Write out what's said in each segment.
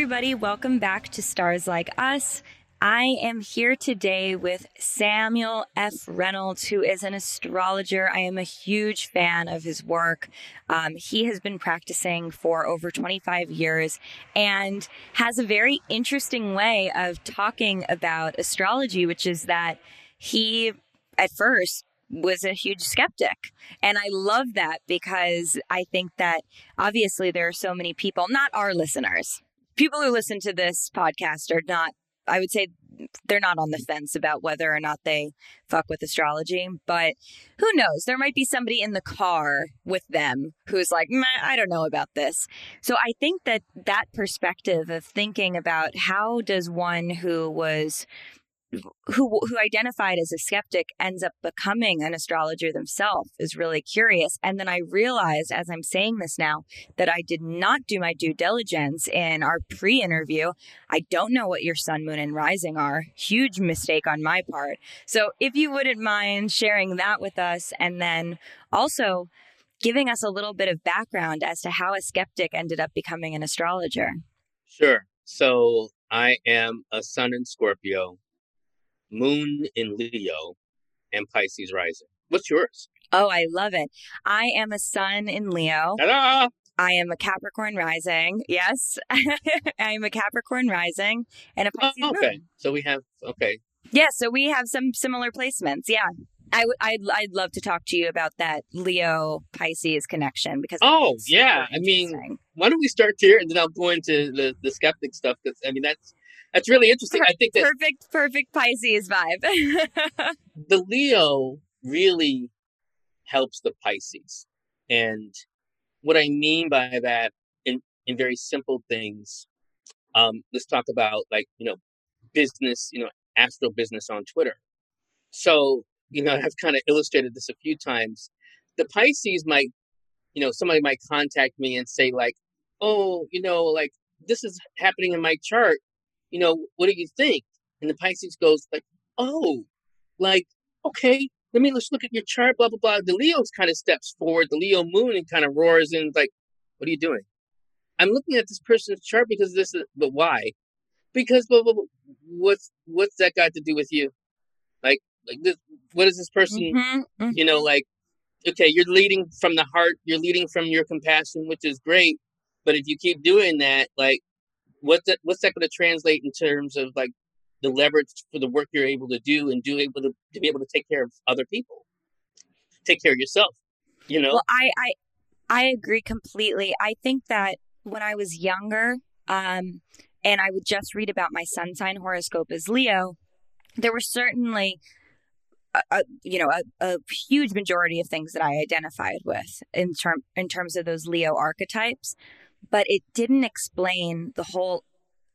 everybody. Welcome back to Stars Like Us. I am here today with Samuel F. Reynolds, who is an astrologer. I am a huge fan of his work. Um, he has been practicing for over 25 years and has a very interesting way of talking about astrology, which is that he, at first, was a huge skeptic. And I love that because I think that obviously there are so many people, not our listeners, people who listen to this podcast are not I would say they're not on the fence about whether or not they fuck with astrology, but who knows? There might be somebody in the car with them who's like, I don't know about this. So I think that that perspective of thinking about how does one who was who who identified as a skeptic ends up becoming an astrologer themselves is really curious. And then i realized as i'm saying this now that i did not do my due diligence in our pre-interview. I don't know what your sun moon and rising are. Huge mistake on my part. So if you wouldn't mind sharing that with us and then also giving us a little bit of background as to how a skeptic ended up becoming an astrologer. Sure. So i am a sun in scorpio Moon in Leo, and Pisces rising. What's yours? Oh, I love it. I am a sun in Leo. Ta-da! I am a Capricorn rising. Yes, I am a Capricorn rising and a oh, Pisces oh, okay. moon. So we have okay. Yeah, so we have some similar placements. Yeah. I would I'd, I'd love to talk to you about that Leo Pisces connection because Oh, yeah. I mean, why don't we start here and then I'll go into the the skeptic stuff cuz I mean that's that's really interesting. I think that perfect, perfect Pisces vibe. the Leo really helps the Pisces, and what I mean by that, in in very simple things, um, let's talk about like you know, business, you know, astro business on Twitter. So you know, I've kind of illustrated this a few times. The Pisces might, you know, somebody might contact me and say like, oh, you know, like this is happening in my chart you know, what do you think? And the Pisces goes like, oh, like, okay, let me let's look at your chart, blah, blah, blah. The Leo's kind of steps forward, the Leo moon and kind of roars and like, what are you doing? I'm looking at this person's chart because this is, but why? Because blah, blah, blah. what's, what's that got to do with you? Like, like this, what is this person, mm-hmm, mm-hmm. you know, like, okay, you're leading from the heart, you're leading from your compassion, which is great. But if you keep doing that, like, what's that what's that going to translate in terms of like the leverage for the work you're able to do and do able to, to be able to take care of other people? Take care of yourself you know? Well i i i agree completely. I think that when i was younger um and i would just read about my sun sign horoscope as leo there were certainly a, a, you know a, a, huge majority of things that I identified with in term in terms of those Leo archetypes but it didn't explain the whole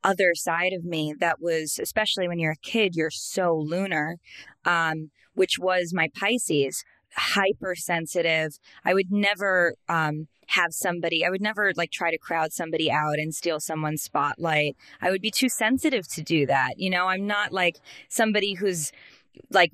other side of me that was especially when you're a kid you're so lunar um, which was my pisces hypersensitive. I would never um, have somebody i would never like try to crowd somebody out and steal someone's spotlight. I would be too sensitive to do that you know? I'm not like somebody who's like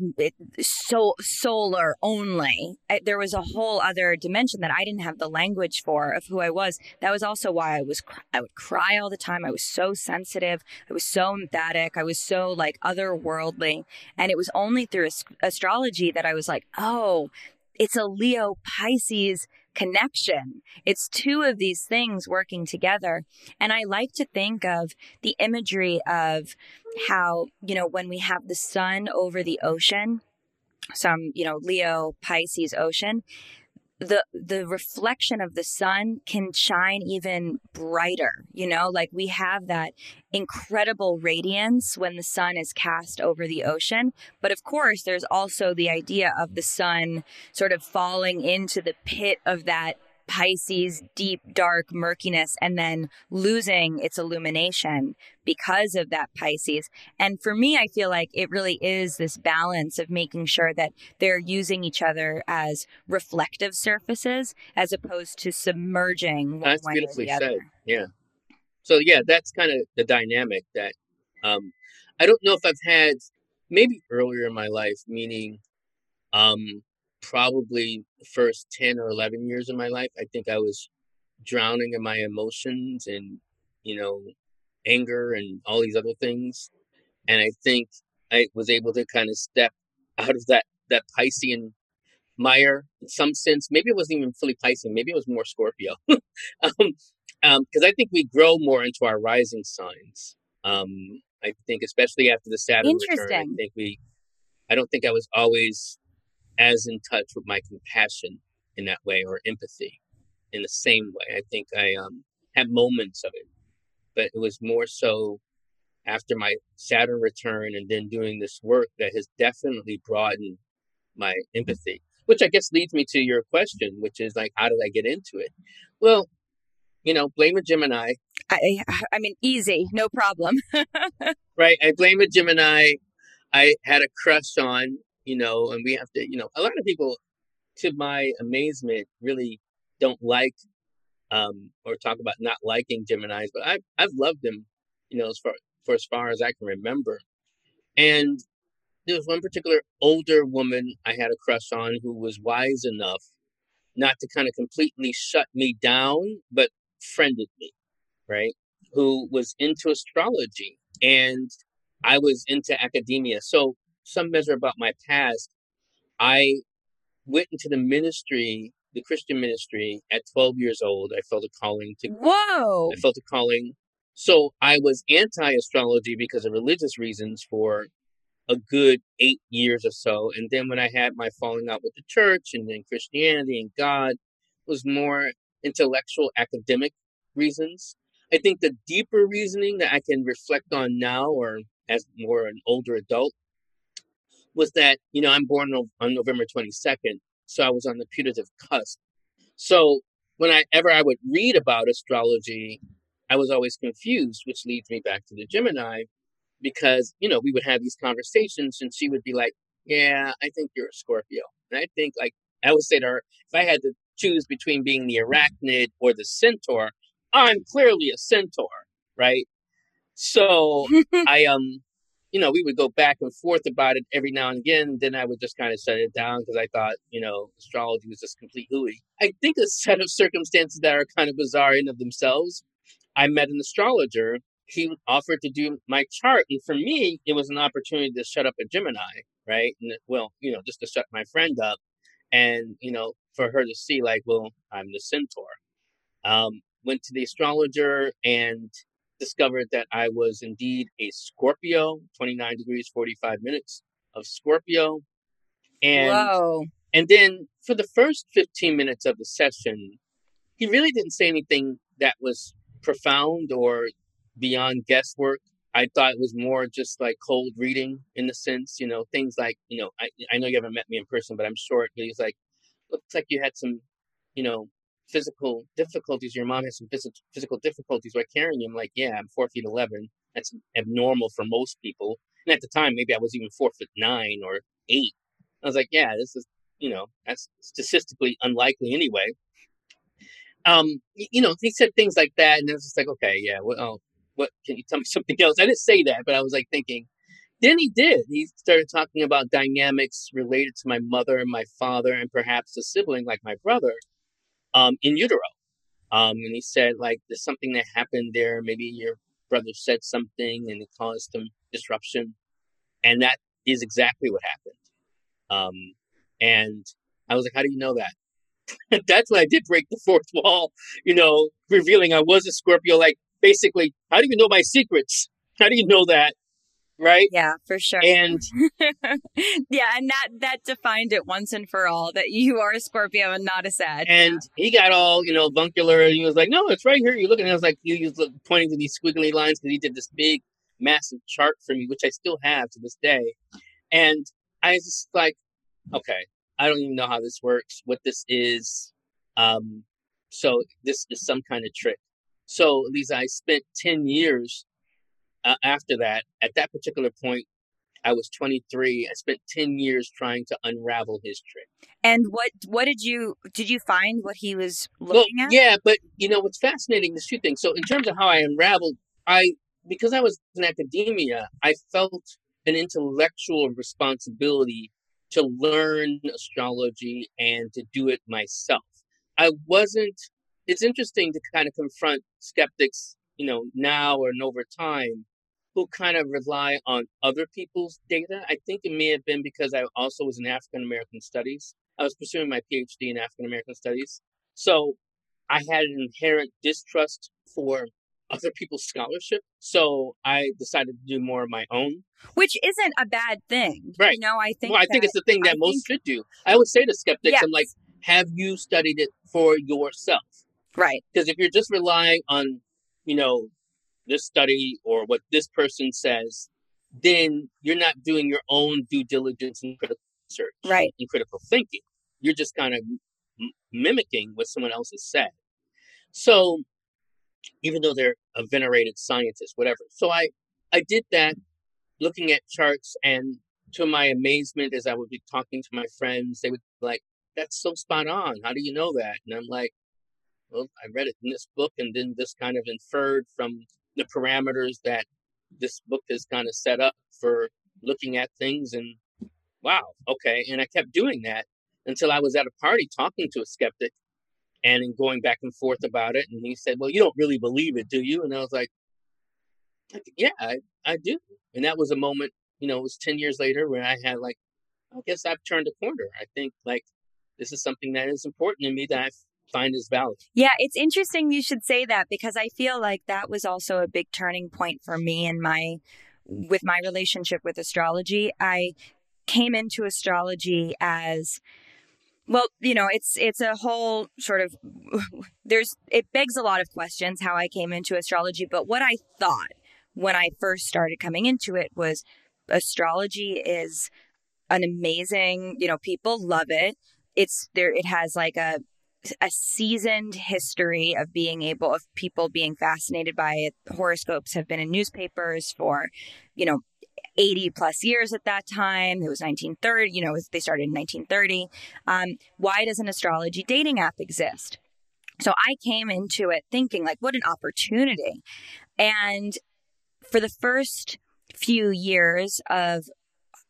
so solar only. I, there was a whole other dimension that I didn't have the language for of who I was. That was also why I was I would cry all the time. I was so sensitive. I was so emphatic. I was so like otherworldly. And it was only through astrology that I was like, oh, it's a Leo Pisces connection. It's two of these things working together. And I like to think of the imagery of how, you know, when we have the sun over the ocean, some, you know, Leo, Pisces ocean, the the reflection of the sun can shine even brighter you know? Like we have that incredible radiance when the sun is cast over the ocean. But of course there's also the idea of the sun sort of falling into the pit of that Pisces deep, dark murkiness and then losing its illumination because of that Pisces. And for me, I feel like it really is this balance of making sure that they're using each other as reflective surfaces as opposed to submerging one that's beautifully said. other. Yeah. So yeah, that's kind of the dynamic that um I don't know if I've had maybe earlier in my life, meaning um probably the first 10 or 11 years of my life, I think I was drowning in my emotions and, you know, anger and all these other things. And I think I was able to kind of step out of that that Piscean mire in some sense. Maybe it wasn't even fully Piscean. Maybe it was more Scorpio. um, um, because I think we grow more into our rising signs. Um, I think, especially after the Saturn return, I think we. I don't think I was always as in touch with my compassion in that way or empathy in the same way. I think I um, had moments of it, but it was more so after my Saturn return and then doing this work that has definitely broadened my empathy. Which I guess leads me to your question, which is like, how did I get into it? Well, you know, blame a Gemini. I, I mean, easy, no problem. right. I blame a Gemini. I had a crush on, you know, and we have to, you know, a lot of people, to my amazement, really don't like um, or talk about not liking Geminis, but I've I've loved them, you know, as far for as far as I can remember. And there was one particular older woman I had a crush on who was wise enough not to kind of completely shut me down, but friended me, right? Who was into astrology and I was into academia. So, some measure about my past, I went into the ministry, the Christian ministry, at 12 years old. I felt a calling to. Whoa! I felt a calling. So, I was anti astrology because of religious reasons for a good eight years or so. And then when I had my falling out with the church and then Christianity and God was more intellectual academic reasons. I think the deeper reasoning that I can reflect on now or as more an older adult was that, you know, I'm born on November 22nd, so I was on the putative cusp. So whenever I would read about astrology, I was always confused, which leads me back to the Gemini, because, you know, we would have these conversations and she would be like, yeah, I think you're a Scorpio. And I think like, I would say to her, if I had to choose between being the arachnid or the centaur, I'm clearly a centaur, right? So I um you know, we would go back and forth about it every now and again. Then I would just kind of shut it down because I thought, you know, astrology was just complete hooey. I think a set of circumstances that are kind of bizarre in of themselves. I met an astrologer. He offered to do my chart, and for me, it was an opportunity to shut up a Gemini, right? And well, you know, just to shut my friend up, and you know, for her to see, like, well, I'm the centaur. Um, went to the astrologer and discovered that I was indeed a Scorpio, 29 degrees, 45 minutes of Scorpio. And, Whoa. and then for the first 15 minutes of the session, he really didn't say anything that was profound or beyond guesswork. I thought it was more just like cold reading in the sense, you know, things like, you know, I, I know you haven't met me in person, but I'm short. But he's like, looks like you had some, you know, physical difficulties. Your mom has some phys- physical difficulties by carrying you. I'm like, yeah, I'm four feet 11. That's abnormal for most people. And at the time, maybe I was even four foot nine or eight. I was like, yeah, this is, you know, that's statistically unlikely anyway. Um, you know, he said things like that, and I was just like, okay, yeah, well, what can you tell me something else? I didn't say that, but I was like thinking. Then he did. He started talking about dynamics related to my mother and my father, and perhaps a sibling like my brother um, in utero. Um, and he said, like, there's something that happened there. Maybe your brother said something and it caused some disruption. And that is exactly what happened. Um, and I was like, how do you know that? That's when I did break the fourth wall, you know, revealing I was a Scorpio. Like, basically, how do you know my secrets? How do you know that? Right? Yeah, for sure. And yeah, and that that defined it once and for all that you are a Scorpio and not a Sag. And yeah. he got all you know avuncular, and he was like, "No, it's right here." You look, and I was like, "He was pointing to these squiggly lines because he did this big, massive chart for me, which I still have to this day." And I was just like, "Okay, I don't even know how this works, what this is." Um, so this is some kind of trick. So Lisa, I spent ten years uh, after that, at that particular point, I was 23. I spent 10 years trying to unravel his trick. And what what did you did you find what he was looking well, at? Yeah, but you know what's fascinating is two things. So in terms of how I unraveled, I because I was in academia, I felt an intellectual responsibility to learn astrology and to do it myself. I wasn't it's interesting to kind of confront skeptics you know, now or over time, who kind of rely on other people's data. I think it may have been because I also was in African American studies. I was pursuing my PhD in African American studies. So I had an inherent distrust for other people's scholarship. So I decided to do more of my own. Which isn't a bad thing. Right. You know, I think Well, I think it's the thing that I most think- should do. I would say to skeptics, Yes. I'm like, have you studied it for yourself? Right. Because if you're just relying on, you know, this study or what this person says, then you're not doing your own due diligence and critical research Right. and critical thinking. You're just kind of m- mimicking what someone else has said. So, even though they're a venerated scientist, whatever. So I, I did that, looking at charts, and to my amazement, as I would be talking to my friends, they would be like, "That's so spot on. How do you know that?" And I'm like, "Well, I read it in this book, and then this kind of inferred from the parameters that this book has kind of set up for looking at things." And wow, okay. And I kept doing that until I was at a party talking to a skeptic and then going back and forth about it. And he said, Well, you don't really believe it, do you? And I was like, Yeah, I, I do. And that was a moment, you know, it was 10 years later where I had like, I guess I've turned a corner. I think like this is something that is important to me that I find is valid. Yeah, it's interesting you should say that because I feel like that was also a big turning point for me and my with my relationship with astrology. I came into astrology as well, you know, it's it's a whole sort of there's it begs a lot of questions how I came into astrology, but what I thought when I first started coming into it was astrology is an amazing, you know, people love it. It's there it has like a a seasoned history of being able of people being fascinated by it. Horoscopes have been in newspapers for, you know, 80 plus years at that time. It was 1930, you know, they started in 1930. Um, why does an astrology dating app exist? So I came into it thinking, like, what an opportunity. And for the first few years of,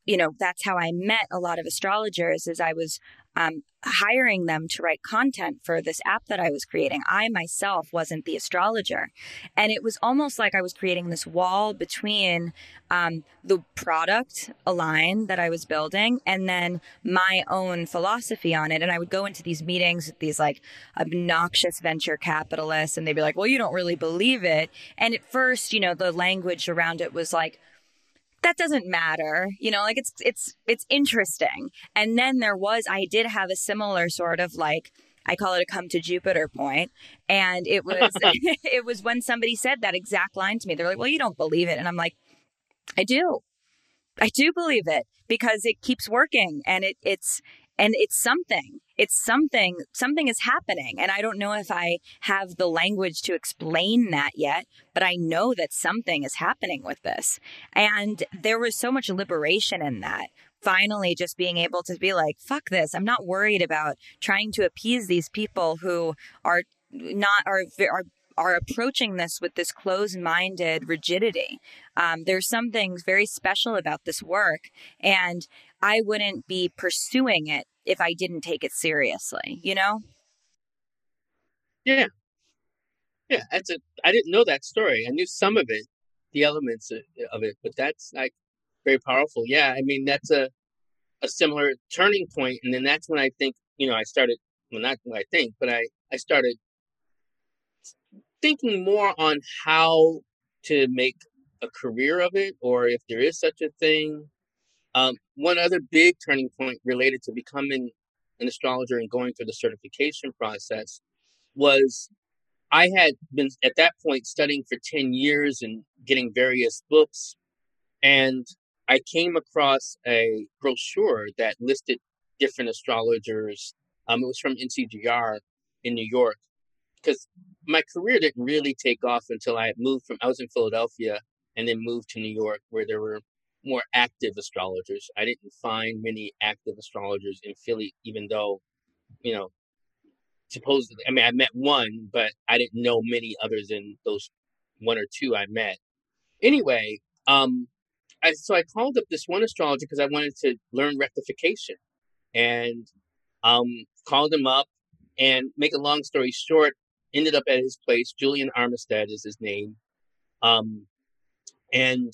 you know, that's how I met a lot of astrologers, is I was um, hiring them to write content for this app that I was creating. I myself wasn't the astrologer. And it was almost like I was creating this wall between um, the product, line that I was building, and then my own philosophy on it. And I would go into these meetings with these like obnoxious venture capitalists, and they'd be like, well, you don't really believe it. And at first, you know, the language around it was like, that doesn't matter you know like it's it's it's interesting. And then there was i did have a similar sort of like i call it a come to jupiter point. And it was it was when somebody said that exact line to me they're like well you don't believe it. And i'm like i do. I do believe it because it keeps working and it it's and it's something it's something something is happening. And i don't know if i have the language to explain that yet but i know that something is happening with this. And there was so much liberation in that. Finally just being able to be like fuck this. I'm not worried about trying to appease these people who are not are are are approaching this with this closed-minded rigidity. Um, there's something very special about this work, and I wouldn't be pursuing it if I didn't take it seriously. You know? Yeah. Yeah, that's a. I didn't know that story. I knew some of it, the elements of, of it, but that's like very powerful. Yeah, I mean that's a a similar turning point, and then that's when I think you know I started. Well, not when I think, but I I started thinking more on how to make a career of it, or if there is such a thing. Um, one other big turning point related to becoming an astrologer and going through the certification process was I had been at that point studying for 10 years and getting various books. And I came across a brochure that listed different astrologers. Um, it was from NCGR in New York because my career didn't really take off until I moved from, I was in Philadelphia and then moved to New York where there were more active astrologers. I didn't find many active astrologers in Philly, even though, you know, supposedly, I mean, I met one, but I didn't know many others than those one or two I met. Anyway, um, I, so I called up this one astrologer because I wanted to learn rectification and um, called him up and make a long story short, ended up at his place. Julian Armistead is his name. Um, and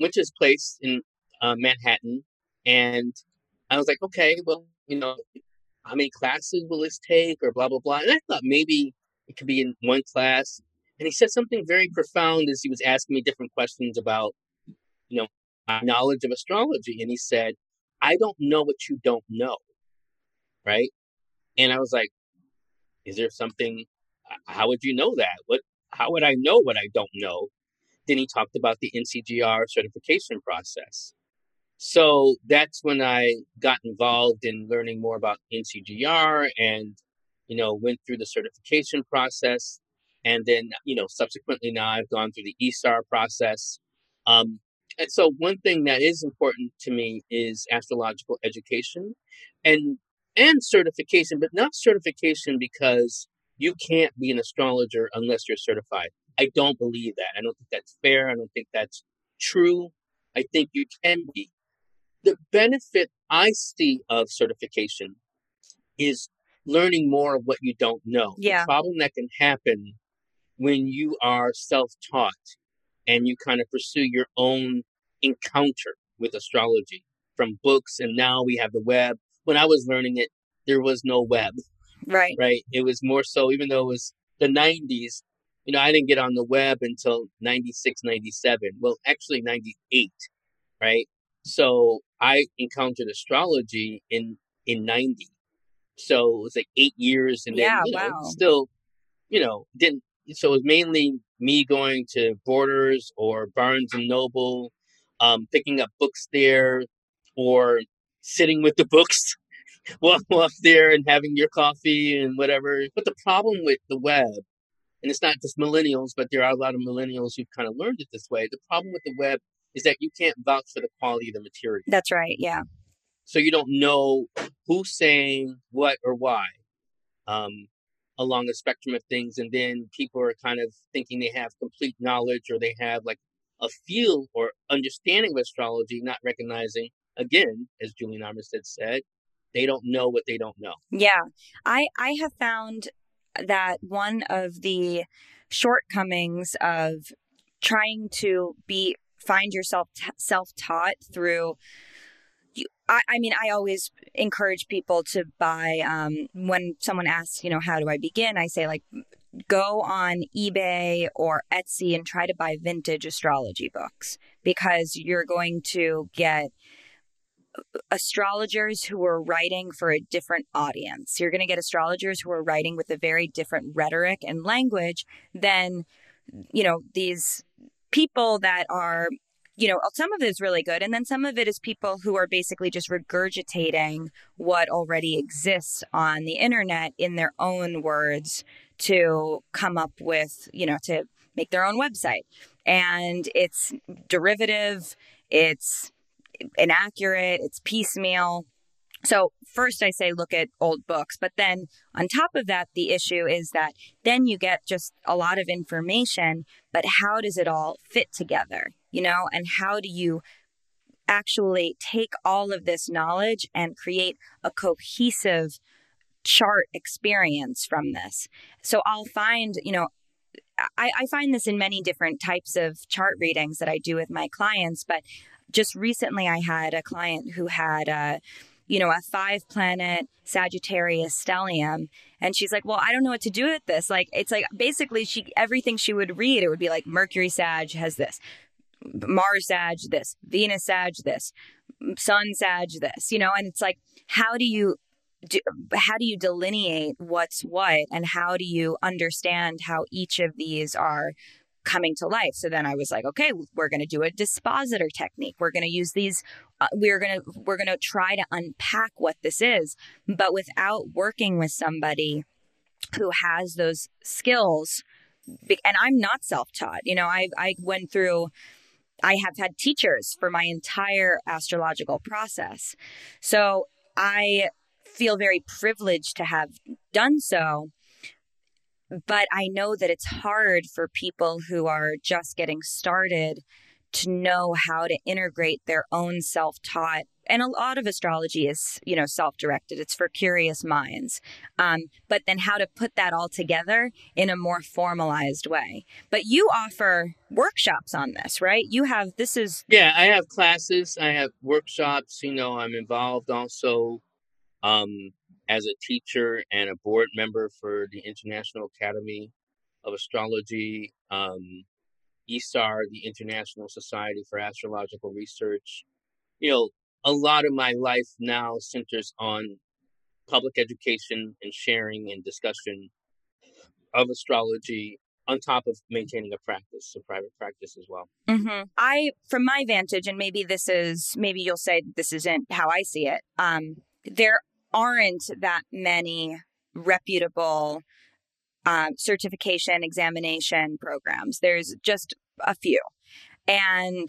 went to his place in uh, Manhattan. And I was like, okay, well, you know, how many classes will this take or blah, blah, blah. And I thought maybe it could be in one class. And he said something very profound as he was asking me different questions about, you know, my knowledge of astrology. And he said, I don't know what you don't know. Right. And I was like, is there something, how would you know that? What, how would I know what I don't know? Then he talked about the NCGR certification process. So that's when I got involved in learning more about NCGR and, you know, went through the certification process. And then, you know, subsequently now I've gone through the ISAR process. Um, and so one thing that is important to me is astrological education and and certification, but not certification because you can't be an astrologer unless you're certified. I don't believe that. I don't think that's fair. I don't think that's true. I think you can be. The benefit I see of certification is learning more of what you don't know. Yeah. The problem that can happen when you are self taught and you kind of pursue your own encounter with astrology from books and now we have the web. When I was learning it, there was no web. Right. Right. It was more so, even though it was the 90s, you know, I didn't get on the web until 96, 97. Well, actually 98. Right. So I encountered astrology in, in 90. So it was like eight years and then, Yeah, you know, wow. still, you know, didn't, so it was mainly me going to Borders or Barnes and Noble, um, picking up books there or sitting with the books while up there and having your coffee and whatever. But the problem with the web, and it's not just millennials, but there are a lot of millennials who've kind of learned it this way. The problem with the web is that you can't vouch for the quality of the material. That's right. Yeah. So you don't know who's saying what or why um, along the spectrum of things. And then people are kind of thinking they have complete knowledge or they have like a feel or understanding of astrology, not recognizing, again, as Julian Armistead said, they don't know what they don't know. Yeah. I I have found that one of the shortcomings of trying to be find yourself t- self-taught through you, I, I mean, I always encourage people to buy. Um, when someone asks, you know, how do I begin? I say, like, go on eBay or Etsy and try to buy vintage astrology books because you're going to get astrologers who are writing for a different audience. You're going to get astrologers who are writing with a very different rhetoric and language than, you know, these people that are, you know, some of it is really good. And then some of it is people who are basically just regurgitating what already exists on the internet in their own words to come up with, you know, to make their own website. And it's derivative, it's inaccurate, it's piecemeal. So, first I say look at old books, but then on top of that, the issue is that then you get just a lot of information, but how does it all fit together? You know, and how do you actually take all of this knowledge and create a cohesive chart experience from this? So, I'll find, you know, I, I find this in many different types of chart readings that I do with my clients, but just recently I had a client who had a, you know, a five planet Sagittarius stellium. And she's like, well, I don't know what to do with this. Like, it's like basically she, everything she would read, it would be like Mercury Sag has this, Mars Sag this, Venus Sag this, Sun Sag this, you know, and it's like, how do you, do, how do you delineate what's what and how do you understand how each of these are coming to life. So then I was like, okay, we're going to do a dispositor technique. We're going to use these uh, we're going to we're going to try to unpack what this is, but without working with somebody who has those skills and I'm not self-taught. You know, I I went through I have had teachers for my entire astrological process. So I feel very privileged to have done so but I know that it's hard for people who are just getting started to know how to integrate their own self taught and a lot of astrology is you know self-directed. It's for curious minds. Um, but then how to put that all together in a more formalized way. But you offer workshops on this right? You have this is yeah i have classes. I have workshops. You know i'm involved also um, as a teacher and a board member for the international academy of astrology um, ISAR, the International Society for Astrological Research. You know, a lot of my life now centers on public education and sharing and discussion of astrology on top of maintaining a practice, a private practice as well. Mm-hmm. I, from my vantage, and maybe this is, maybe you'll say this isn't how I see it. Um, there aren't that many reputable um, certification examination programs. There's just a few. And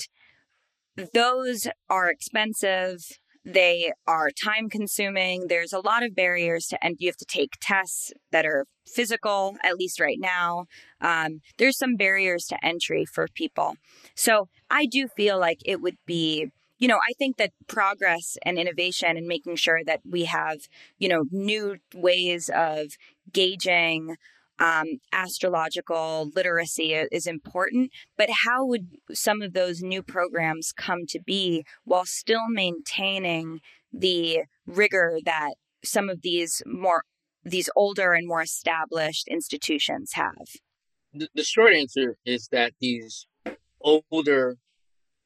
those are expensive. They are time consuming. There's a lot of barriers to, and you have to take tests that are physical, at least right now. Um, there's some barriers to entry for people. So I do feel like it would be you know, I think that progress and innovation and making sure that we have, you know, new ways of gauging um, astrological literacy is important, but how would some of those new programs come to be while still maintaining the rigor that some of these more these older and more established institutions have? The, the short answer is that these older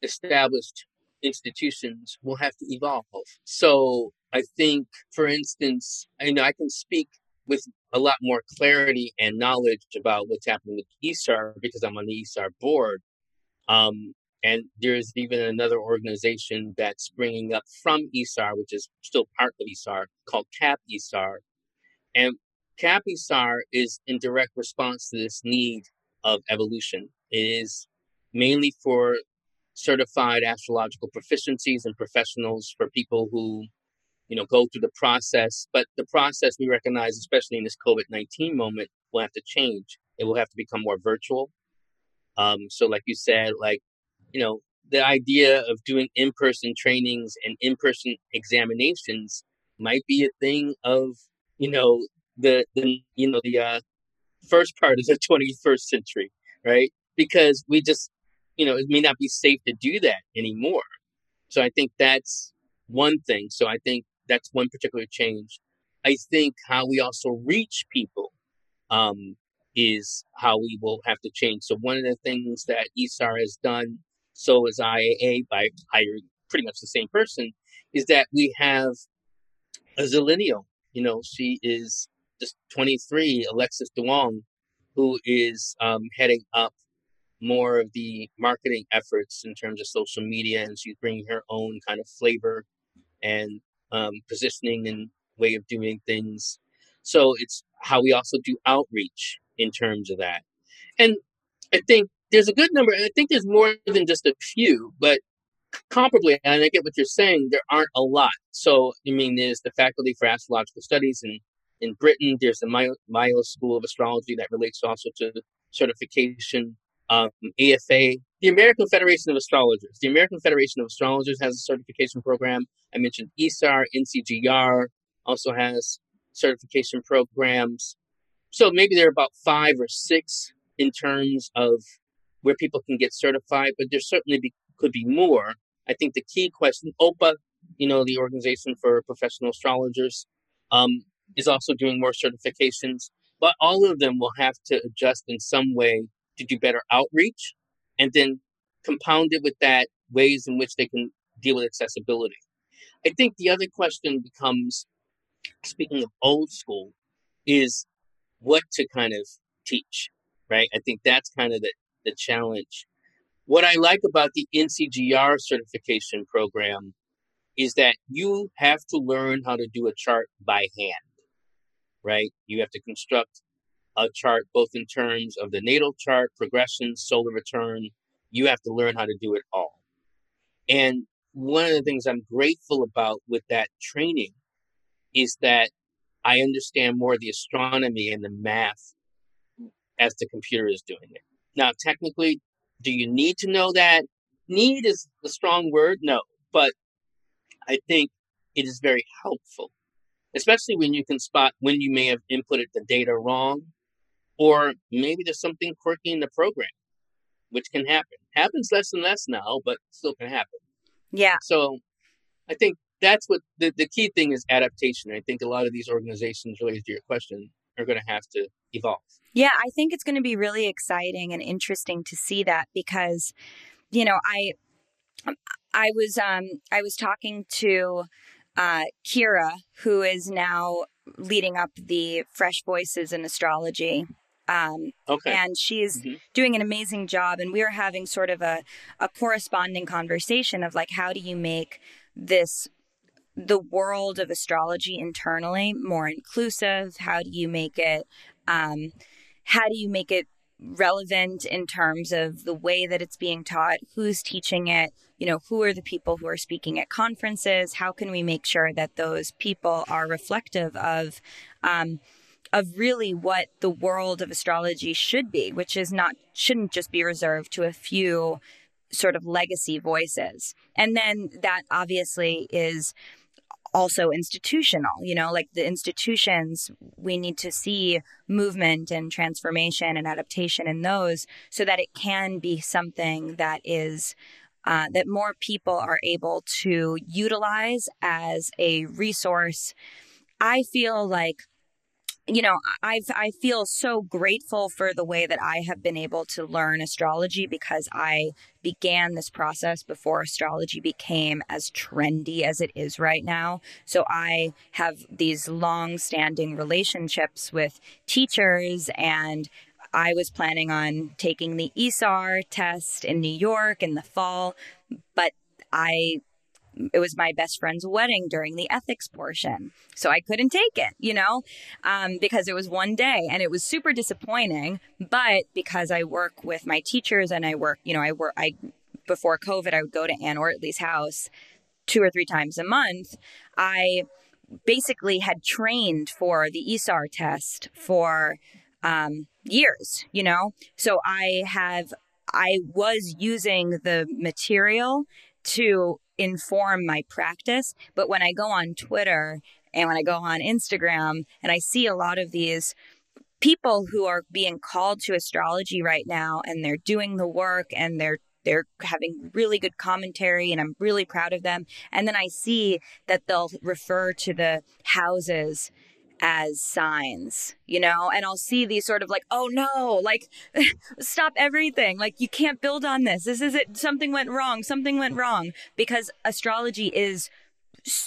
established institutions will have to evolve. So I think, for instance, I know I can speak with a lot more clarity and knowledge about what's happening with ISAR because I'm on the ISAR board. Um, and there's even another organization that's springing up from ISAR, which is still part of ISAR, called CAP ISAR. And CAP ISAR is in direct response to this need of evolution. It is mainly for certified astrological proficiencies and professionals for people who you know, go through the process. But the process we recognize, especially in this COVID 19 moment, will have to change. It will have to become more virtual. Um, so, like you said, like, you know, the idea of doing in person trainings and in person examinations might be a thing of, you know, the, the you know, the uh, first part of the 21st century, right? Because we just, you know, it may not be safe to do that anymore. So I think that's one thing. So I think that's one particular change. I think how we also reach people um, is how we will have to change. So one of the things that ISAR has done, so is IAA by hiring pretty much the same person, is that we have a Zillennial. You know, she is just 23, Alexis Duong, who is um, heading up more of the marketing efforts in terms of social media, and she's bringing her own kind of flavor and um, positioning and way of doing things. So it's how we also do outreach in terms of that. And I think there's a good number, and I think there's more than just a few, but comparably, and I get what you're saying, there aren't a lot. So, I mean, there's the Faculty for Astrological Studies in, in Britain, there's the Mayo School of Astrology that relates also to certification um, AFA, the American Federation of Astrologers. The American Federation of Astrologers has a certification program. I mentioned ISAR, NCGR also has certification programs. So maybe there are about five or six in terms of where people can get certified, but there certainly be, could be more. I think the key question, OPA, you know, the Organization for Professional Astrologers, um, is also doing more certifications, but all of them will have to adjust in some way to do better outreach and then compound it with that ways in which they can deal with accessibility. I think the other question becomes speaking of old school, is what to kind of teach, right? I think that's kind of the, the challenge. What I like about the NCGR certification program is that you have to learn how to do a chart by hand, right? You have to construct a chart, both in terms of the natal chart, progression, solar return. You have to learn how to do it all. And one of the things I'm grateful about with that training is that I understand more the astronomy and the math as the computer is doing it. Now, technically, do you need to know that? Need is a strong word, no. But I think it is very helpful, especially when you can spot when you may have inputted the data wrong, or maybe there's something quirky in the program, which can happen. Happens less and less now, but still can happen. Yeah. So I think that's what the, the key thing is adaptation. I think a lot of these organizations, related to your question, are going to have to evolve. Yeah, I think it's going to be really exciting and interesting to see that because, you know, I I was um I was talking to uh, Kira, who is now leading up the Fresh Voices in Astrology. Um, okay. And she's mm-hmm. doing an amazing job. And we are having sort of a, a corresponding conversation of like, how do you make this the world of astrology internally more inclusive? How do you make it? Um, how do you make it relevant in terms of the way that it's being taught? Who's teaching it? You know, who are the people who are speaking at conferences? How can we make sure that those people are reflective of? Um, of really what the world of astrology should be, which is not shouldn't just be reserved to a few sort of legacy voices. And then that obviously is also institutional you know like the institutions we need to see movement and transformation and adaptation in those so that it can be something that is uh, that more people are able to utilize as a resource i feel like you know, I've I feel so grateful for the way that I have been able to learn astrology because I began this process before astrology became as trendy as it is right now. So I have these long-standing relationships with teachers and I was planning on taking the ISAR test in New York in the fall, but I it was my best friend's wedding during the ethics portion. So I couldn't take it, you know, um, because it was one day and it was super disappointing. But because I work with my teachers and I work, you know, I work, I, before COVID, I would go to Anne Ortelee's house two or three times a month. I basically had trained for the ISAR test for um, years, you know? So I have, I was using the material to inform my practice. But when I go on Twitter and when I go on Instagram and I see a lot of these people who are being called to astrology right now and they're doing the work and they're they're having really good commentary and I'm really proud of them. And then I see that they'll refer to the houses as signs, you know, and I'll see these sort of like, oh no, like stop everything. Like you can't build on this. This is it. Something went wrong. Something went wrong because astrology is,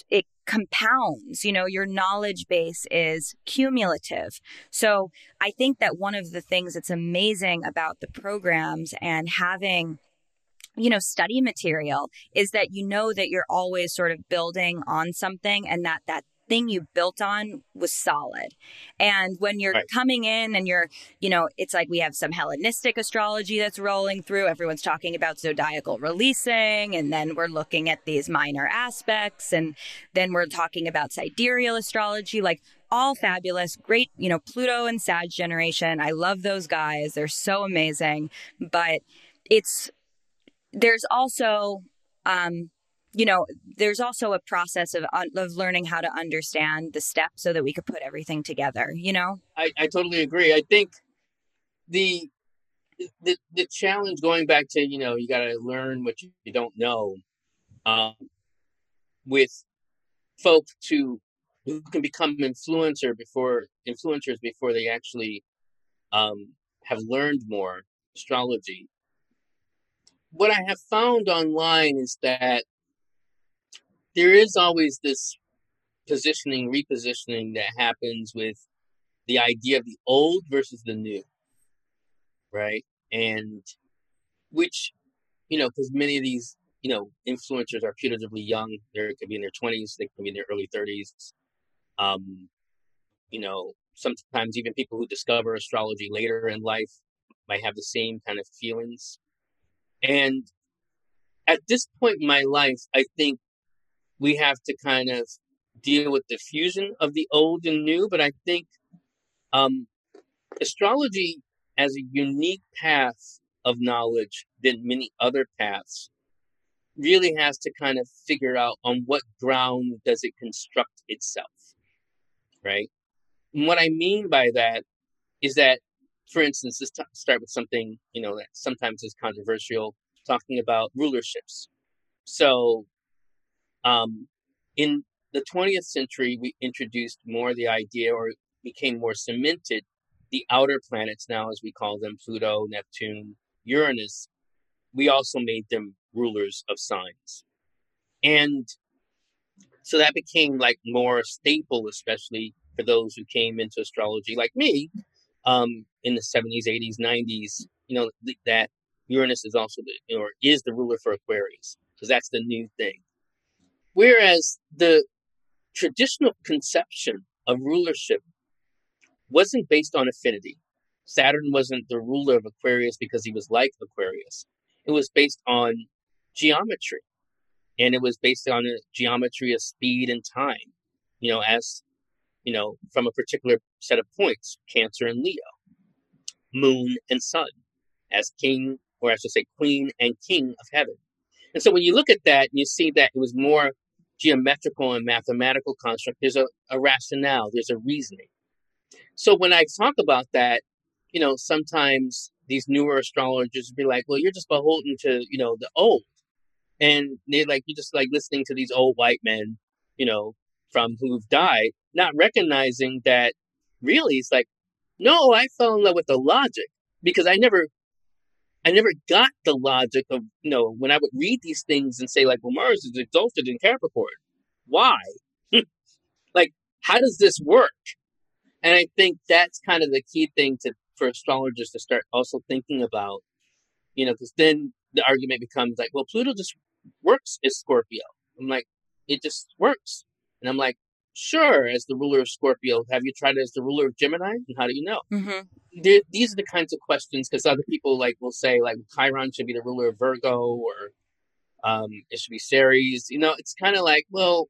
it compounds, you know, your knowledge base is cumulative. So I think that one of the things that's amazing about the programs and having you know study material is that you know that you're always sort of building on something and that that thing you built on was solid. And when you're right. coming in and you're, you know, it's like we have some Hellenistic astrology that's rolling through. Everyone's talking about zodiacal releasing. And then we're looking at these minor aspects. And then we're talking about sidereal astrology. Like, all fabulous, great, you know, Pluto and Sag generation. I love those guys. They're so amazing. But it's, there's also, um, you know, there's also a process of of learning how to understand the steps so that we could put everything together. You know, I, I totally agree. I think the the the challenge going back to you know you got to learn what you, you don't know um, with folks who who can become influencer before influencers before they actually um, have learned more astrology. What I have found online is that there is always this positioning, repositioning that happens with the idea of the old versus the new, right? And which, you know, because many of these, you know, influencers are putatively young. They could be in their 20s, they could be in their early 30s. Um, you know, sometimes even people who discover astrology later in life might have the same kind of feelings. And at this point in my life, I think we have to kind of deal with the fusion of the old and new. But I think um, astrology as a unique path of knowledge than many other paths really has to kind of figure out on what ground does it construct itself, right? And what I mean by that is that, for instance, let's t- start with something you know that sometimes is controversial, talking about rulerships. So, um, in the 20th century, we introduced more the idea, or became more cemented, the outer planets now, as we call them, Pluto, Neptune, Uranus. We also made them rulers of signs. And so that became like more staple, especially for those who came into astrology like me um, in the 70s, 80s, 90s, you know, that Uranus is also the, or is the ruler for Aquarius, because that's the new thing. Whereas the traditional conception of rulership wasn't based on affinity. Saturn wasn't the ruler of Aquarius because he was like Aquarius. It was based on geometry. And it was based on a geometry of speed and time, you know, as, you know, from a particular set of points, Cancer and Leo, Moon and Sun, as king, or I should say, queen and king of heaven. And so when you look at that, you see that it was more geometrical and mathematical construct. There's a, a rationale, there's a reasoning. So when I talk about that, you know, sometimes these newer astrologers be like, well, you're just beholden to, you know, the old. And they're like, you're just like listening to these old white men, you know, from who've died, not recognizing that really it's like, no, I fell in love with the logic because I never, I never got the logic of, you know, when I would read these things and say like, well, Mars is exalted in Capricorn. Why? like, how does this work? And I think that's kind of the key thing to for astrologers to start also thinking about, you know, because then the argument becomes like, well, Pluto just works as Scorpio. I'm like, it just works. And I'm like, sure, as the ruler of Scorpio, have you tried as the ruler of Gemini? And how do you know? Mm-hmm. these are the kinds of questions because other people like will say like Chiron should be the ruler of Virgo or um, it should be Ceres. You know, it's kind of like, well,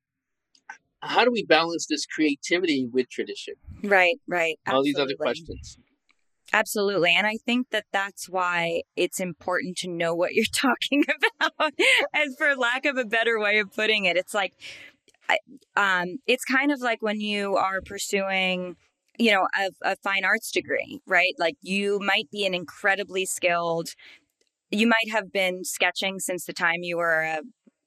how do we balance this creativity with tradition? Right, right. All these other questions. Absolutely. And I think that that's why it's important to know what you're talking about. As for lack of a better way of putting it, it's like, um, it's kind of like when you are pursuing, you know, a, a fine arts degree, right? Like you might be an incredibly skilled, you might have been sketching since the time you were a,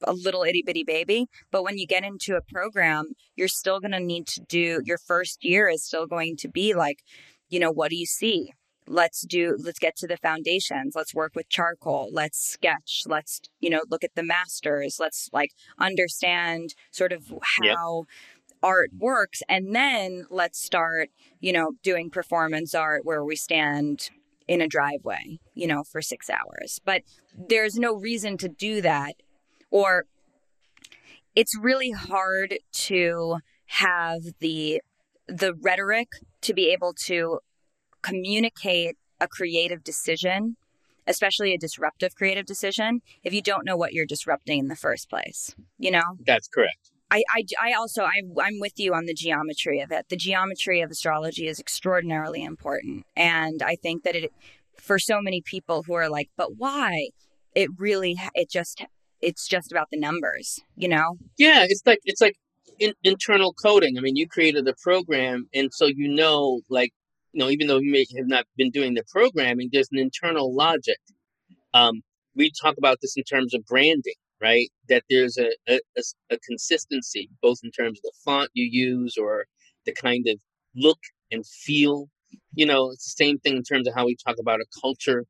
a little itty bitty baby. But when you get into a program, you're still going to need to do your first year is still going to be like, you know, what do you see? Let's do, let's get to the foundations. Let's work with charcoal. Let's sketch. Let's, you know, look at the masters. Let's like understand sort of how yep. art works. And then let's start, you know, doing performance art where we stand in a driveway, you know, for six hours. But there's no reason to do that. Or it's really hard to have the the rhetoric to be able to communicate a creative decision, especially a disruptive creative decision, if you don't know what you're disrupting in the first place. You know? That's correct. I, I, I also I, I'm with you on the geometry of it. The geometry of astrology is extraordinarily important, and I think that it for so many people who are like, but why? It really it just it's just about the numbers, you know? Yeah, it's like it's like in, internal coding. I mean, you created the program, and so you know, like, you know, even though you may have not been doing the programming, there's an internal logic. Um, we talk about this in terms of branding, right? That there's a, a, a consistency, both in terms of the font you use or the kind of look and feel. You know, it's the same thing in terms of how we talk about a culture.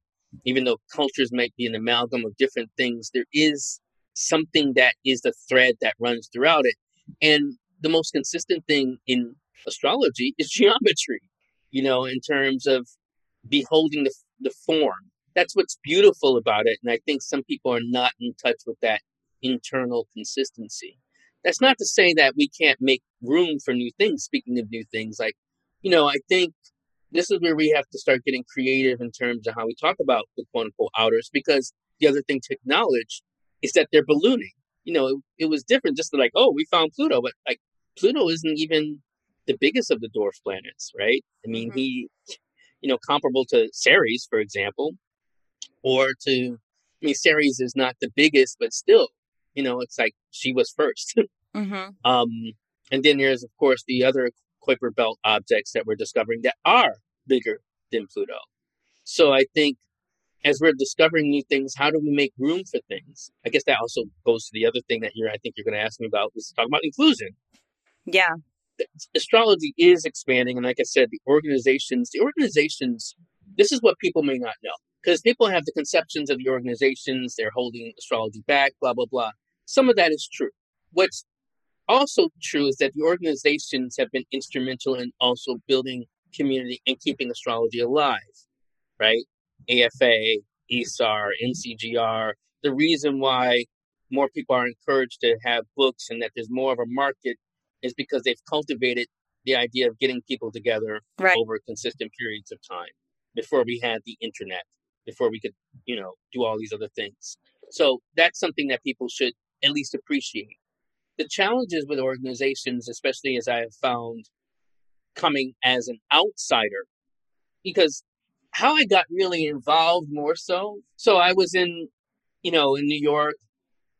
Even though cultures might be an amalgam of different things, there is something that is the thread that runs throughout it. And the most consistent thing in astrology is geometry, you know, in terms of beholding the, the form. That's what's beautiful about it. And I think some people are not in touch with that internal consistency. That's not to say that we can't make room for new things. Speaking of new things, like, you know, I think this is where we have to start getting creative in terms of how we talk about the quote unquote outers, because the other thing to acknowledge is that they're ballooning you know, it, it was different just like, oh, we found Pluto, but like Pluto isn't even the biggest of the dwarf planets, right? I mean, mm-hmm. he, you know, comparable to Ceres, for example, or to, I mean, Ceres is not the biggest, but still, you know, it's like she was 1st Mm-hmm. um, and then there's, of course, the other Kuiper Belt objects that we're discovering that are bigger than Pluto. So I think as we're discovering new things, how do we make room for things? I guess that also goes to the other thing that you're, I think you're going to ask me about is talk about inclusion. Yeah. Astrology is expanding, and like I said, the organizations, the organizations, this is what people may not know because people have the conceptions of the organizations, they're holding astrology back, blah blah blah. Some of that is true. What's also true is that the organizations have been instrumental in also building community and keeping astrology alive, right? AFA, ISAR, NCGR. The reason why more people are encouraged to have books and that there's more of a market is because they've cultivated the idea of getting people together Right. over consistent periods of time before we had the internet, before we could, you know, do all these other things. So that's something that people should at least appreciate. The challenges with organizations, especially as I have found coming as an outsider, because how I got really involved more so. So I was in, you know, in New York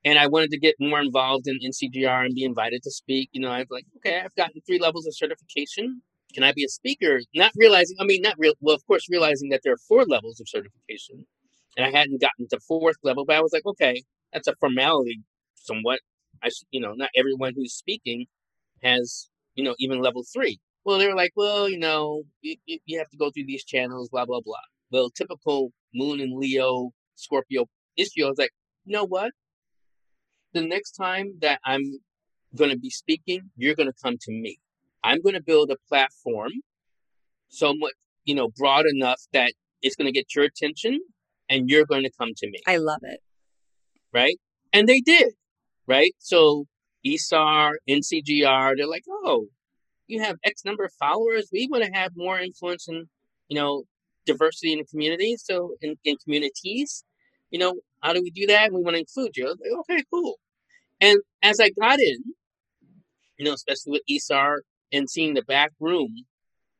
and I wanted to get more involved in NCGR and be invited to speak. You know, I was like, okay, I've gotten three levels of certification. Can I be a speaker? Not realizing, I mean, not real, well, of course, realizing that there are four levels of certification. And I hadn't gotten to fourth level, but I was like, okay, that's a formality somewhat. I, you know, not everyone who's speaking has, you know, even level three. Well, they were like, well, you know, you, you you have to go through these channels, blah, blah, blah. Well, typical Moon and Leo, Scorpio issue. I was like, you know what? The next time that I'm going to be speaking, you're going to come to me. I'm going to build a platform somewhat, you know, broad enough that it's going to get your attention and you're going to come to me I love it. right? And they did, right? So ISAR, NCGR, they're like, oh, you have X number of followers. We want to have more influence in, you know, diversity in the community. So in, in communities, you know, how do we do that? We want to include you. Like, okay, cool. And as I got in, you know, especially with ISAR and seeing the back room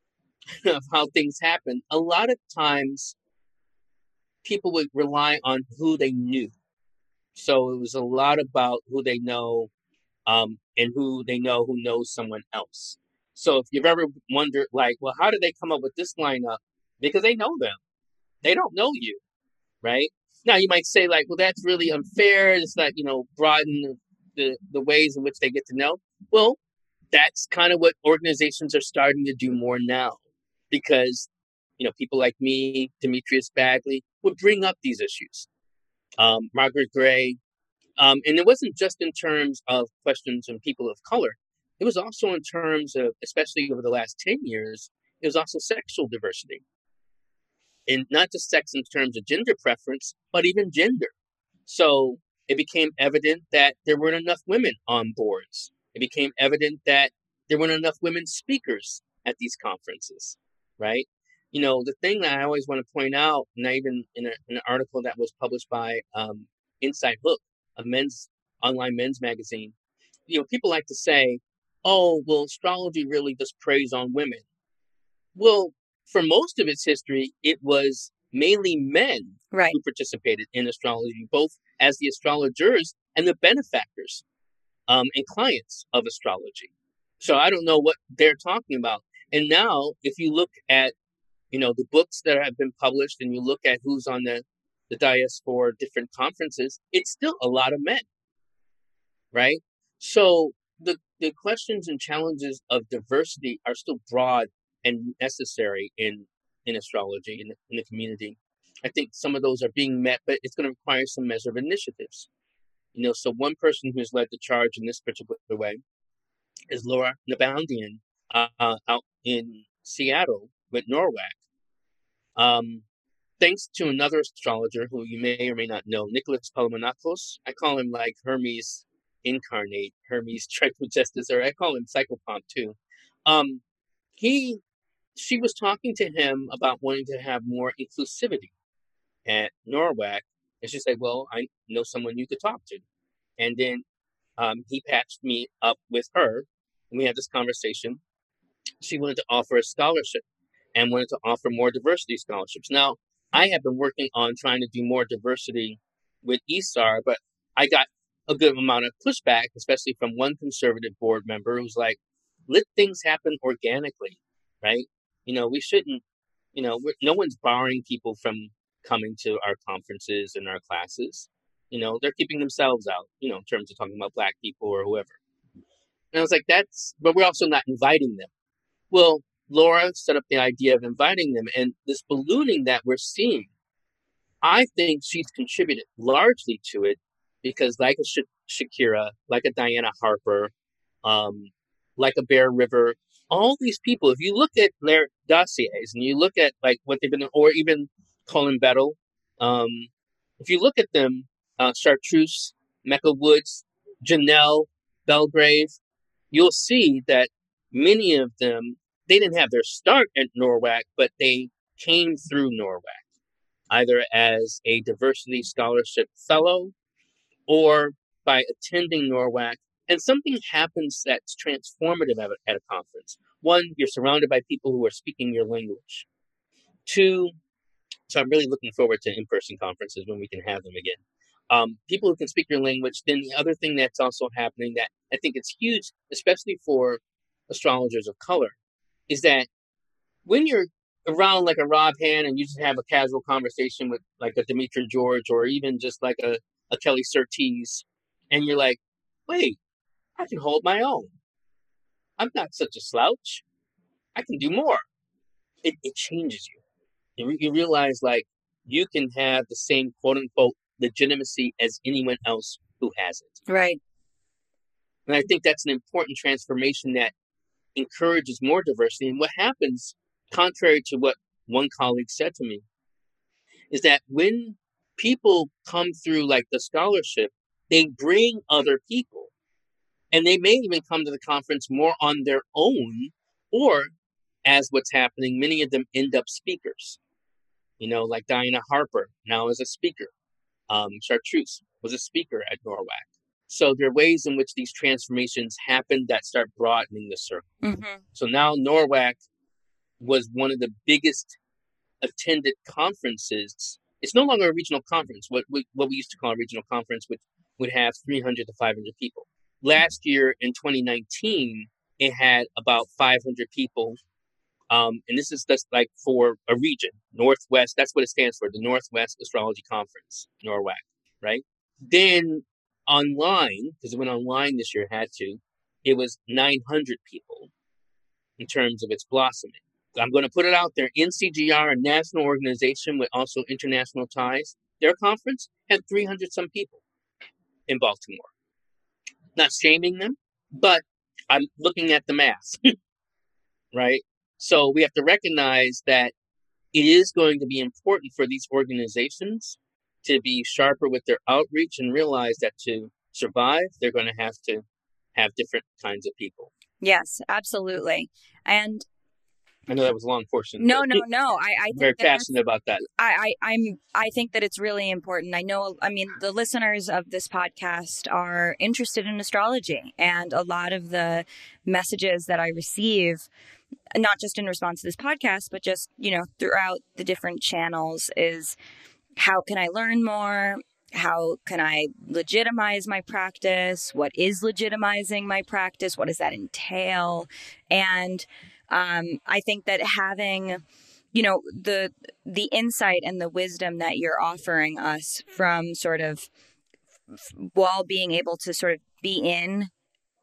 of how things happen, a lot of times people would rely on who they knew. So it was a lot about who they know um, and who they know who knows someone else. So if you've ever wondered, like, well, how did they come up with this lineup? Because they know them. They don't know you, right? Now you might say, like, well, that's really unfair. It's like, you know, broaden the, the ways in which they get to know. Well, that's kind of what organizations are starting to do more now because, you know, people like me, Demetrius Bagley, would bring up these issues. Um, Margaret Gray, um, and it wasn't just in terms of questions on people of color. It was also in terms of, especially over the last 10 years, it was also sexual diversity. And not just sex in terms of gender preference, but even gender. So it became evident that there weren't enough women on boards. It became evident that there weren't enough women speakers at these conferences, right? You know, the thing that I always want to point out, and I even in, a, in an article that was published by um, Inside Hook, a men's online men's magazine, you know, people like to say, oh, well, astrology really just preys on women. Well, for most of its history, it was mainly men Right. who participated in astrology, both as the astrologers and the benefactors um, and clients of astrology. So I don't know what they're talking about. And now, if you look at, you know, the books that have been published, and you look at who's on the the dais for different conferences, it's still a lot of men, right? So the the questions and challenges of diversity are still broad and necessary in in astrology in the, in the community. I think some of those are being met, but it's going to require some measure of initiatives. You know, so one person who's led the charge in this particular way is Laura Nalbandian uh, out in Seattle with NORWAC. Um, thanks to another astrologer who you may or may not know, Nicholas Palomonakos. I call him like Hermes incarnate, Hermes Trismegistus, or I call him Psychopomp too. Um, he, she was talking to him about wanting to have more inclusivity at NORWAC. and she said, "Well, I know someone you could talk to," and then um, he patched me up with her, and we had this conversation. She wanted to offer a scholarship and wanted to offer more diversity scholarships. Now, I have been working on trying to do more diversity with ISAR, but I got a good amount of pushback, especially from one conservative board member who's like, let things happen organically, right? You know, we shouldn't, you know, no one's barring people from coming to our conferences and our classes. You know, they're keeping themselves out, you know, in terms of talking about black people or whoever. And I was like, that's, but we're also not inviting them. Well, Laura set up the idea of inviting them, and this ballooning that we're seeing, I think she's contributed largely to it because, like a Sha- Shakira, like a Diana Harper, um, like a Bear River, all these people, if you look at their dossiers and you look at like what they've been, or even Colin Bedell, um, if you look at them, uh, Chartreuse, Mecca Woods, Janelle, Belgrave, you'll see that many of them they didn't have their start at NORWAC, but they came through NORWAC, either as a diversity scholarship fellow or by attending NORWAC. And something happens that's transformative at a, at a conference. One, you're surrounded by people who are speaking your language. Two, so I'm really looking forward to in-person conferences when we can have them again. Um, people who can speak your language. Then the other thing that's also happening that I think it's huge, especially for astrologers of color, is that when you're around like a Rob Hand and you just have a casual conversation with like a Demetra George or even just like a, a Kelly Surtees, and you're like, wait, I can hold my own. I'm not such a slouch. I can do more. It, it changes you. You, you realize like you can have the same quote unquote legitimacy as anyone else who has it. Right. And I think that's an important transformation that encourages more diversity. And what happens, contrary to what one colleague said to me, is that when people come through like the scholarship, they bring other people. And they may even come to the conference more on their own, or as what's happening, many of them end up speakers. You know, like Diana Harper now is a speaker. Um, Chartreuse was a speaker at NORWAC. So there are ways in which these transformations happen that start broadening the circle. Mm-hmm. So now NORWAC was one of the biggest attended conferences. It's no longer a regional conference, what we, what we used to call a regional conference, which would have 300 to 500 people. Last year in 2019, it had about 500 people. Um, and this is just like for a region, Northwest, that's what it stands for, the Northwest Astrology Conference, NORWAC, right? Then online, because it went online this year, had to, it was 900 people in terms of its blossoming. I'm going to put it out there. NCGR, a national organization with also international ties, their conference had 300 some people in Baltimore. Not shaming them, but I'm looking at the math, right? So we have to recognize that it is going to be important for these organizations to be sharper with their outreach and realize that to survive, they're going to have to have different kinds of people. Yes, absolutely. And I know that was a long portion. No, no, no. I, I very passionate about that. I, I, I'm, I think that it's really important. I know, I mean, the listeners of this podcast are interested in astrology, and a lot of the messages that I receive, not just in response to this podcast, but just you know throughout the different channels, is how can I learn more? How can I legitimize my practice? What is legitimizing my practice? What does that entail? And um, I think that having you know the the insight and the wisdom that you're offering us from sort of while being able to sort of be in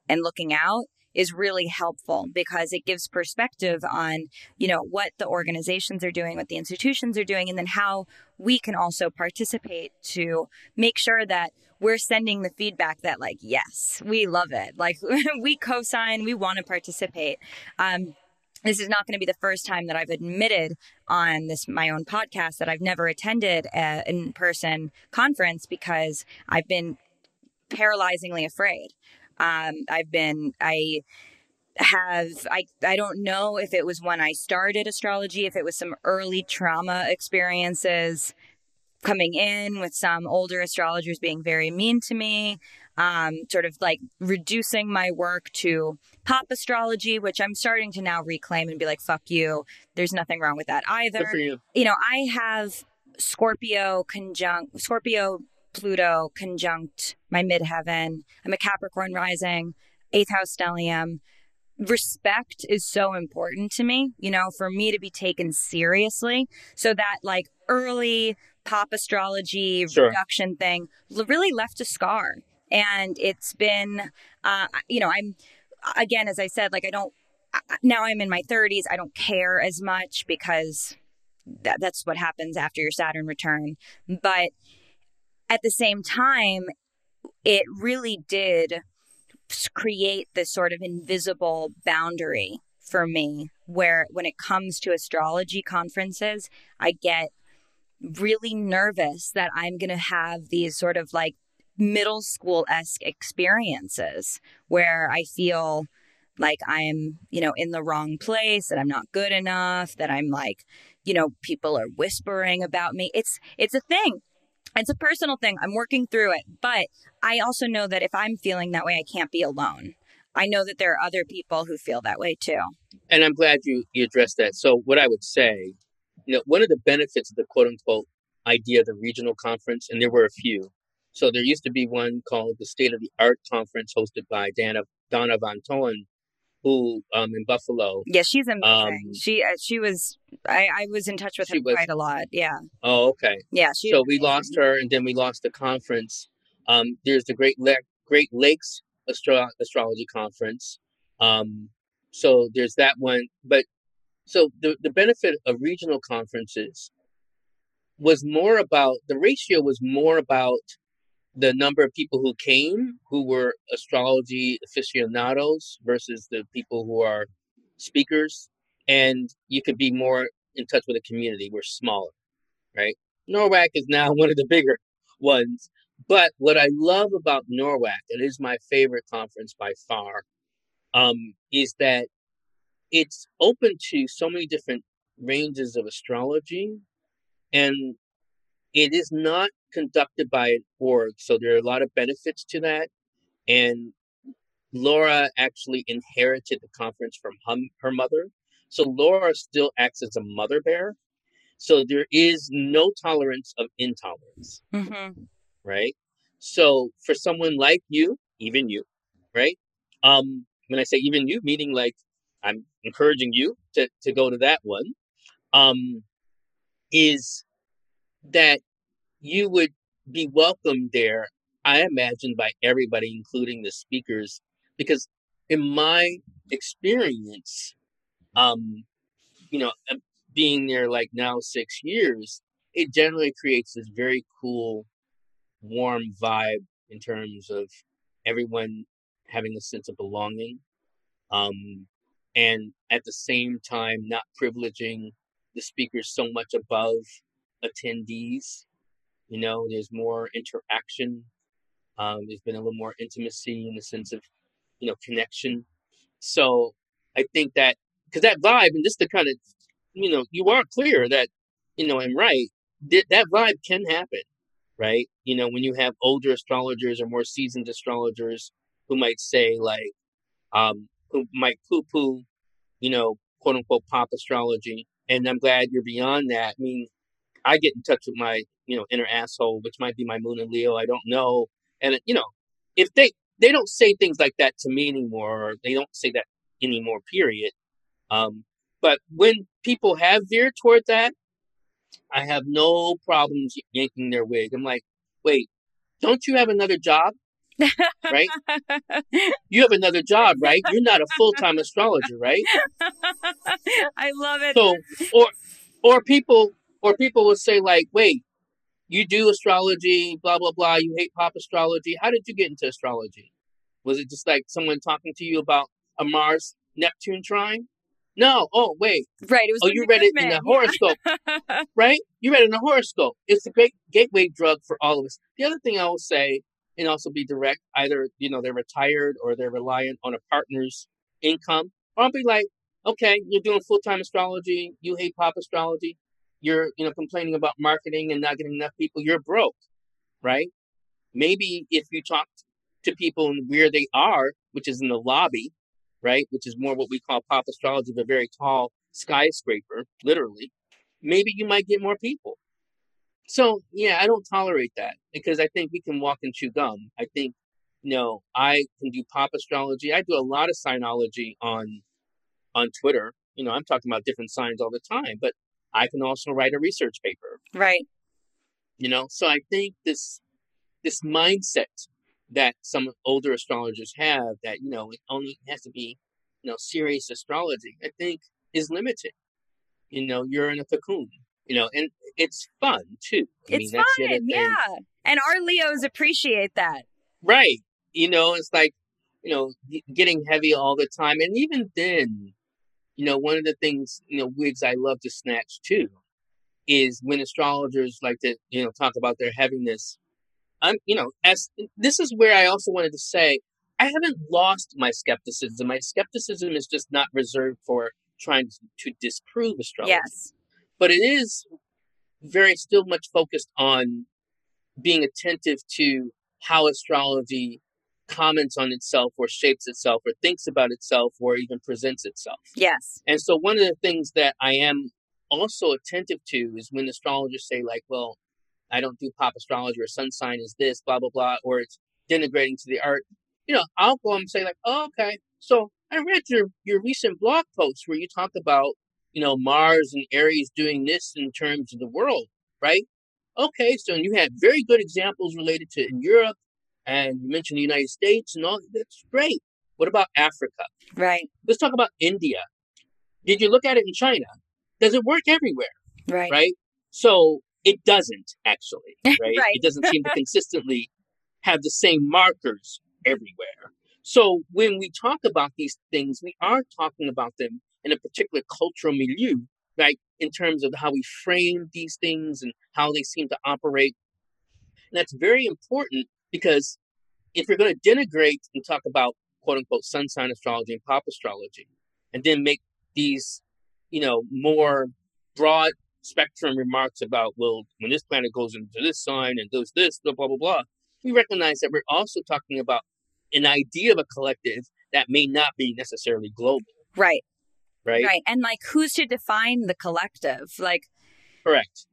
and looking out is really helpful because it gives perspective on you know what the organizations are doing what the institutions are doing and then how we can also participate to make sure that we're sending the feedback that like yes we love it. Like we co-sign we want to participate. Um, this is not going to be the first time that I've admitted on this my own podcast that I've never attended an in-person conference because I've been paralyzingly afraid. Um, I've been I have I I don't know if it was when I started astrology, if it was some early trauma experiences coming in with some older astrologers being very mean to me um, sort of like reducing my work to pop astrology, which I'm starting to now reclaim and be like, fuck you. There's nothing wrong with that either. You. you know, I have Scorpio conjunct Scorpio Pluto conjunct my midheaven. I'm a Capricorn rising, eighth house stellium. Respect is so important to me, you know, for me to be taken seriously. So that like early pop astrology sure. reduction thing really left a scar. And it's been, uh, you know, I'm, again, as I said, like I don't, now I'm in my 30s. I don't care as much because that, that's what happens after your Saturn return. But at the same time, it really did create this sort of invisible boundary for me where when it comes to astrology conferences, I get really nervous that I'm going to have these sort of like middle school esque experiences where I feel like I'm, you know, in the wrong place, that I'm not good enough, that I'm like, you know, people are whispering about me. It's it's a thing. It's a personal thing. I'm working through it. But I also know that if I'm feeling that way, I can't be alone. I know that there are other people who feel that way too. And I'm glad you, you addressed that. So, what I would say, you know, one of the benefits of the quote unquote idea of the regional conference, and there were a few. So, there used to be one called the State of the Art Conference hosted by Dana, Donna Van Toen, who um in Buffalo. Yeah, she's amazing. Um, she uh, she was I I was in touch with her was, quite a lot. Yeah. Oh, okay. Yeah, So we lost her, and then we lost the conference. Um, there's the Great Le- Great Lakes Astro- Astrology Conference. Um, so there's that one, but so the the benefit of regional conferences was more about the ratio was more about the number of people who came who were astrology aficionados versus the people who are speakers and you could be more in touch with the community. We're smaller right? Norwac is now one of the bigger ones. But what i love about norwac it is my favorite conference by far um, is that it's open to so many different ranges of astrology and it is not conducted by an org, so there are a lot of benefits to that. And Laura actually inherited the conference from hum, her mother. So Laura still acts as a mother bear. So there is no tolerance of intolerance. Mm-hmm. Right. So for someone like you, even you, right? Um, when I say even you, meaning like I'm encouraging you to, to go to that one, um, is that you would be welcomed there, I imagine, by everybody, including the speakers, because in my experience, um, you know, uh, being there like now six years, it generally creates this very cool, warm vibe in terms of everyone having a sense of belonging. Um, and at the same time, not privileging the speakers so much above attendees. You know, there's more interaction. Um, there's been a little more intimacy in the sense of, you know, connection. So I think that because that vibe, and just to kind of, you know, you are clear that, you know, I'm right. That that vibe can happen, right? You know, when you have older astrologers or more seasoned astrologers who might say like, um, who might poo-poo, you know, quote unquote pop astrology. And I'm glad you're beyond that. I mean, I get in touch with my, you know, inner asshole, which might be my moon and Leo. I don't know. And, you know, if they, they don't say things like that to me anymore, or they don't say that anymore, period. Um, but when people have veered toward that, I have no problems yanking their wig. I'm like, wait, don't you have another job? right? You have another job, right? You're not a full time astrologer, right? I love it. So, or, or people or people will say like, "Wait, you do astrology, blah blah blah. You hate pop astrology. How did you get into astrology? Was it just like someone talking to you about a Mars Neptune trine? No. Oh, wait. Right. It was oh, you read it in the horoscope, right? You read it in the horoscope. It's a great gateway drug for all of us. The other thing I will say, and also be direct, either you know they're retired or they're reliant on a partner's income, or I'll be like, okay, you're doing full time astrology. You hate pop astrology you're you know complaining about marketing and not getting enough people you're broke right maybe if you talk to people and where they are which is in the lobby right which is more what we call pop astrology but very tall skyscraper literally maybe you might get more people So yeah, I don't tolerate that because I think we can walk and chew gum. I think you know I can do pop astrology. I do a lot of signology on on Twitter. You know, I'm talking about different signs all the time, but I can also write a research paper. Right. You know, so I think this this mindset that some older astrologers have that you know it only has to be you know serious astrology, I think is limited. You know, you're in a cocoon. You know, and it's fun too. I it's mean, fun, yeah. And our Leos appreciate that. Right. You know, it's like you know getting heavy all the time, and even then, you know, one of the things you know wigs I love to snatch too is when astrologers like to you know talk about their heaviness. I'm you know as this is where I also wanted to say I haven't lost my skepticism. My skepticism is just not reserved for trying to disprove astrology. Yes. But it is very still much focused on being attentive to how astrology comments on itself or shapes itself or thinks about itself or even presents itself. Yes. And so one of the things that I am also attentive to is when astrologers say like, well, I don't do pop astrology or sun sign is this, blah, blah, blah, or it's denigrating to the art. You know, I'll go and say like, oh, okay. So I read your, your recent blog post where you talk about, you know, Mars and Aries doing this in terms of the world, right? Okay. So you had very good examples related to in Europe and you mentioned the United States and all that's great. What about Africa? Right. Let's talk about India. Did you look at it in China? Does it work everywhere? Right. Right. So it doesn't actually, right? right. It doesn't seem to consistently have the same markers everywhere. So when we talk about these things, we are talking about them in a particular cultural milieu, right? In terms of how we frame these things and how they seem to operate. And that's very important because if you're going to denigrate and talk about quote unquote sun sign astrology and pop astrology, and then make these, you know, more broad spectrum remarks about, well, when this planet goes into this sign and does this, blah, blah, blah, blah, we recognize that we're also talking about an idea of a collective that may not be necessarily global. Right. Right. Right. And like who's to define the collective? Like Correct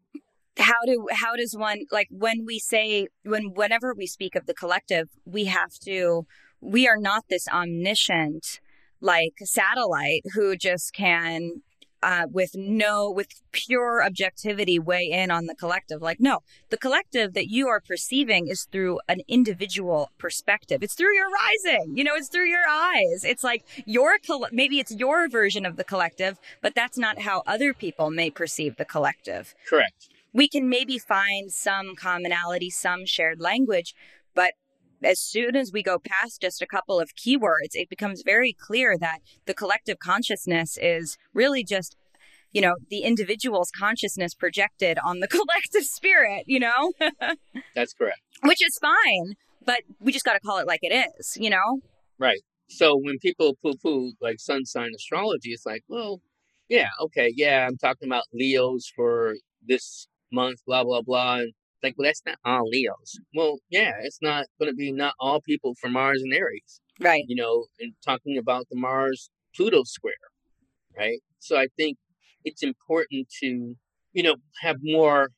how do how does one like when we say when whenever we speak of the collective we have to we are not this omniscient like satellite who just can uh, with no with pure objectivity weigh in on the collective. Like no the collective that you are perceiving is through an individual perspective. It's through your rising you know it's through your eyes. It's like your maybe it's your version of the collective but that's not how other people may perceive the collective. Correct we can maybe find some commonality, some shared language, but as soon as we go past just a couple of keywords, it becomes very clear that the collective consciousness is really just, you know, the individual's consciousness projected on the collective spirit, you know? That's correct. Which is fine, but we just got to call it like it is, you know? Right. So when people poo poo like sun sign astrology, it's like, well, yeah, okay, yeah, I'm talking about Leos for this month, blah blah blah. And like, well, that's not all Leos. Well, yeah, it's not going to be not all people from Mars and Aries, right? You know, and talking about the Mars Pluto square, right? So I think it's important to, you know, have more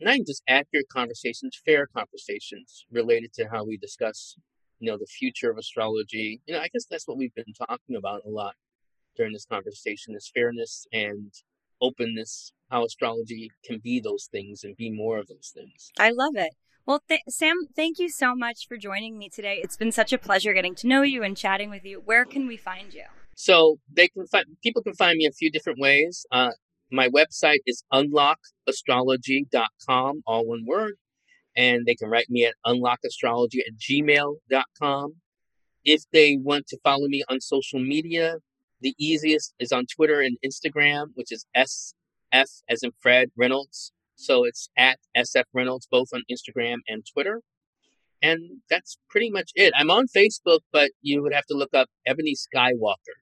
not just accurate conversations, fair conversations related to how we discuss, you know, the future of astrology. You know, I guess that's what we've been talking about a lot during this conversation is fairness and openness how astrology can be those things and be more of those things. I love it. Well, th- Sam, thank you so much for joining me today. It's been such a pleasure getting to know you and chatting with you. Where can we find you? So they can find people can find me a few different ways. Uh, my website is unlockastrology.com, all one word. And they can write me at unlockastrology at gmail.com. If they want to follow me on social media, the easiest is on Twitter and Instagram, which is S F as in Fred Reynolds. So it's at SF Reynolds, both on Instagram and Twitter. And that's pretty much it. I'm on Facebook, but you would have to look up Ebony Skywalker.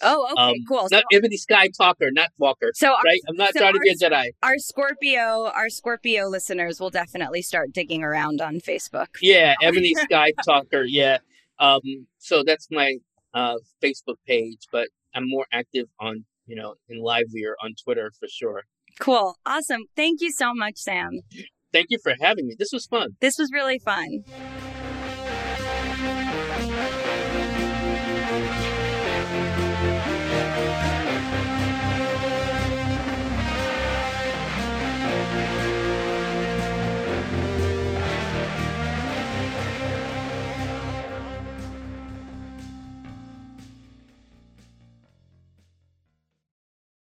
Oh, okay, um, cool. Not so, Ebony Sky Talker, not Walker. So, our, right? I'm not so trying to be a Jedi. Our Scorpio, our Scorpio listeners will definitely start digging around on Facebook. Yeah, Ebony Sky Talker. Yeah. Um, so that's my uh, Facebook page, but I'm more active on you know, and livelier on Twitter for sure. Cool. Awesome. Thank you so much, Sam. thank you for having me. This was fun. This was really fun.